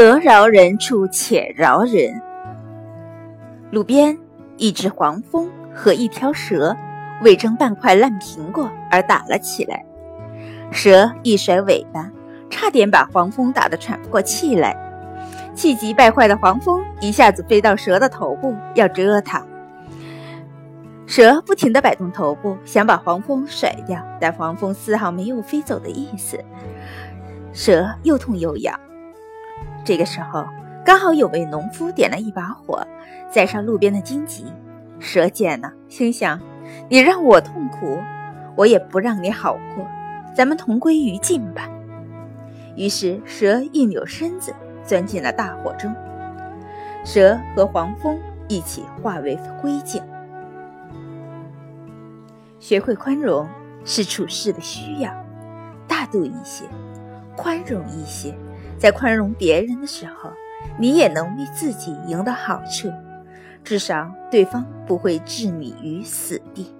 得饶人处且饶人。路边一只黄蜂和一条蛇为争半块烂苹果而打了起来，蛇一甩尾巴，差点把黄蜂打得喘不过气来。气急败坏的黄蜂一下子飞到蛇的头部，要蛰它。蛇不停地摆动头部，想把黄蜂甩掉，但黄蜂丝毫没有飞走的意思。蛇又痛又痒。这个时候，刚好有位农夫点了一把火，载上路边的荆棘。蛇见了，心想：“你让我痛苦，我也不让你好过，咱们同归于尽吧。”于是，蛇一扭身子，钻进了大火中。蛇和黄蜂一起化为灰烬。学会宽容是处事的需要，大度一些，宽容一些。在宽容别人的时候，你也能为自己赢得好处，至少对方不会置你于死地。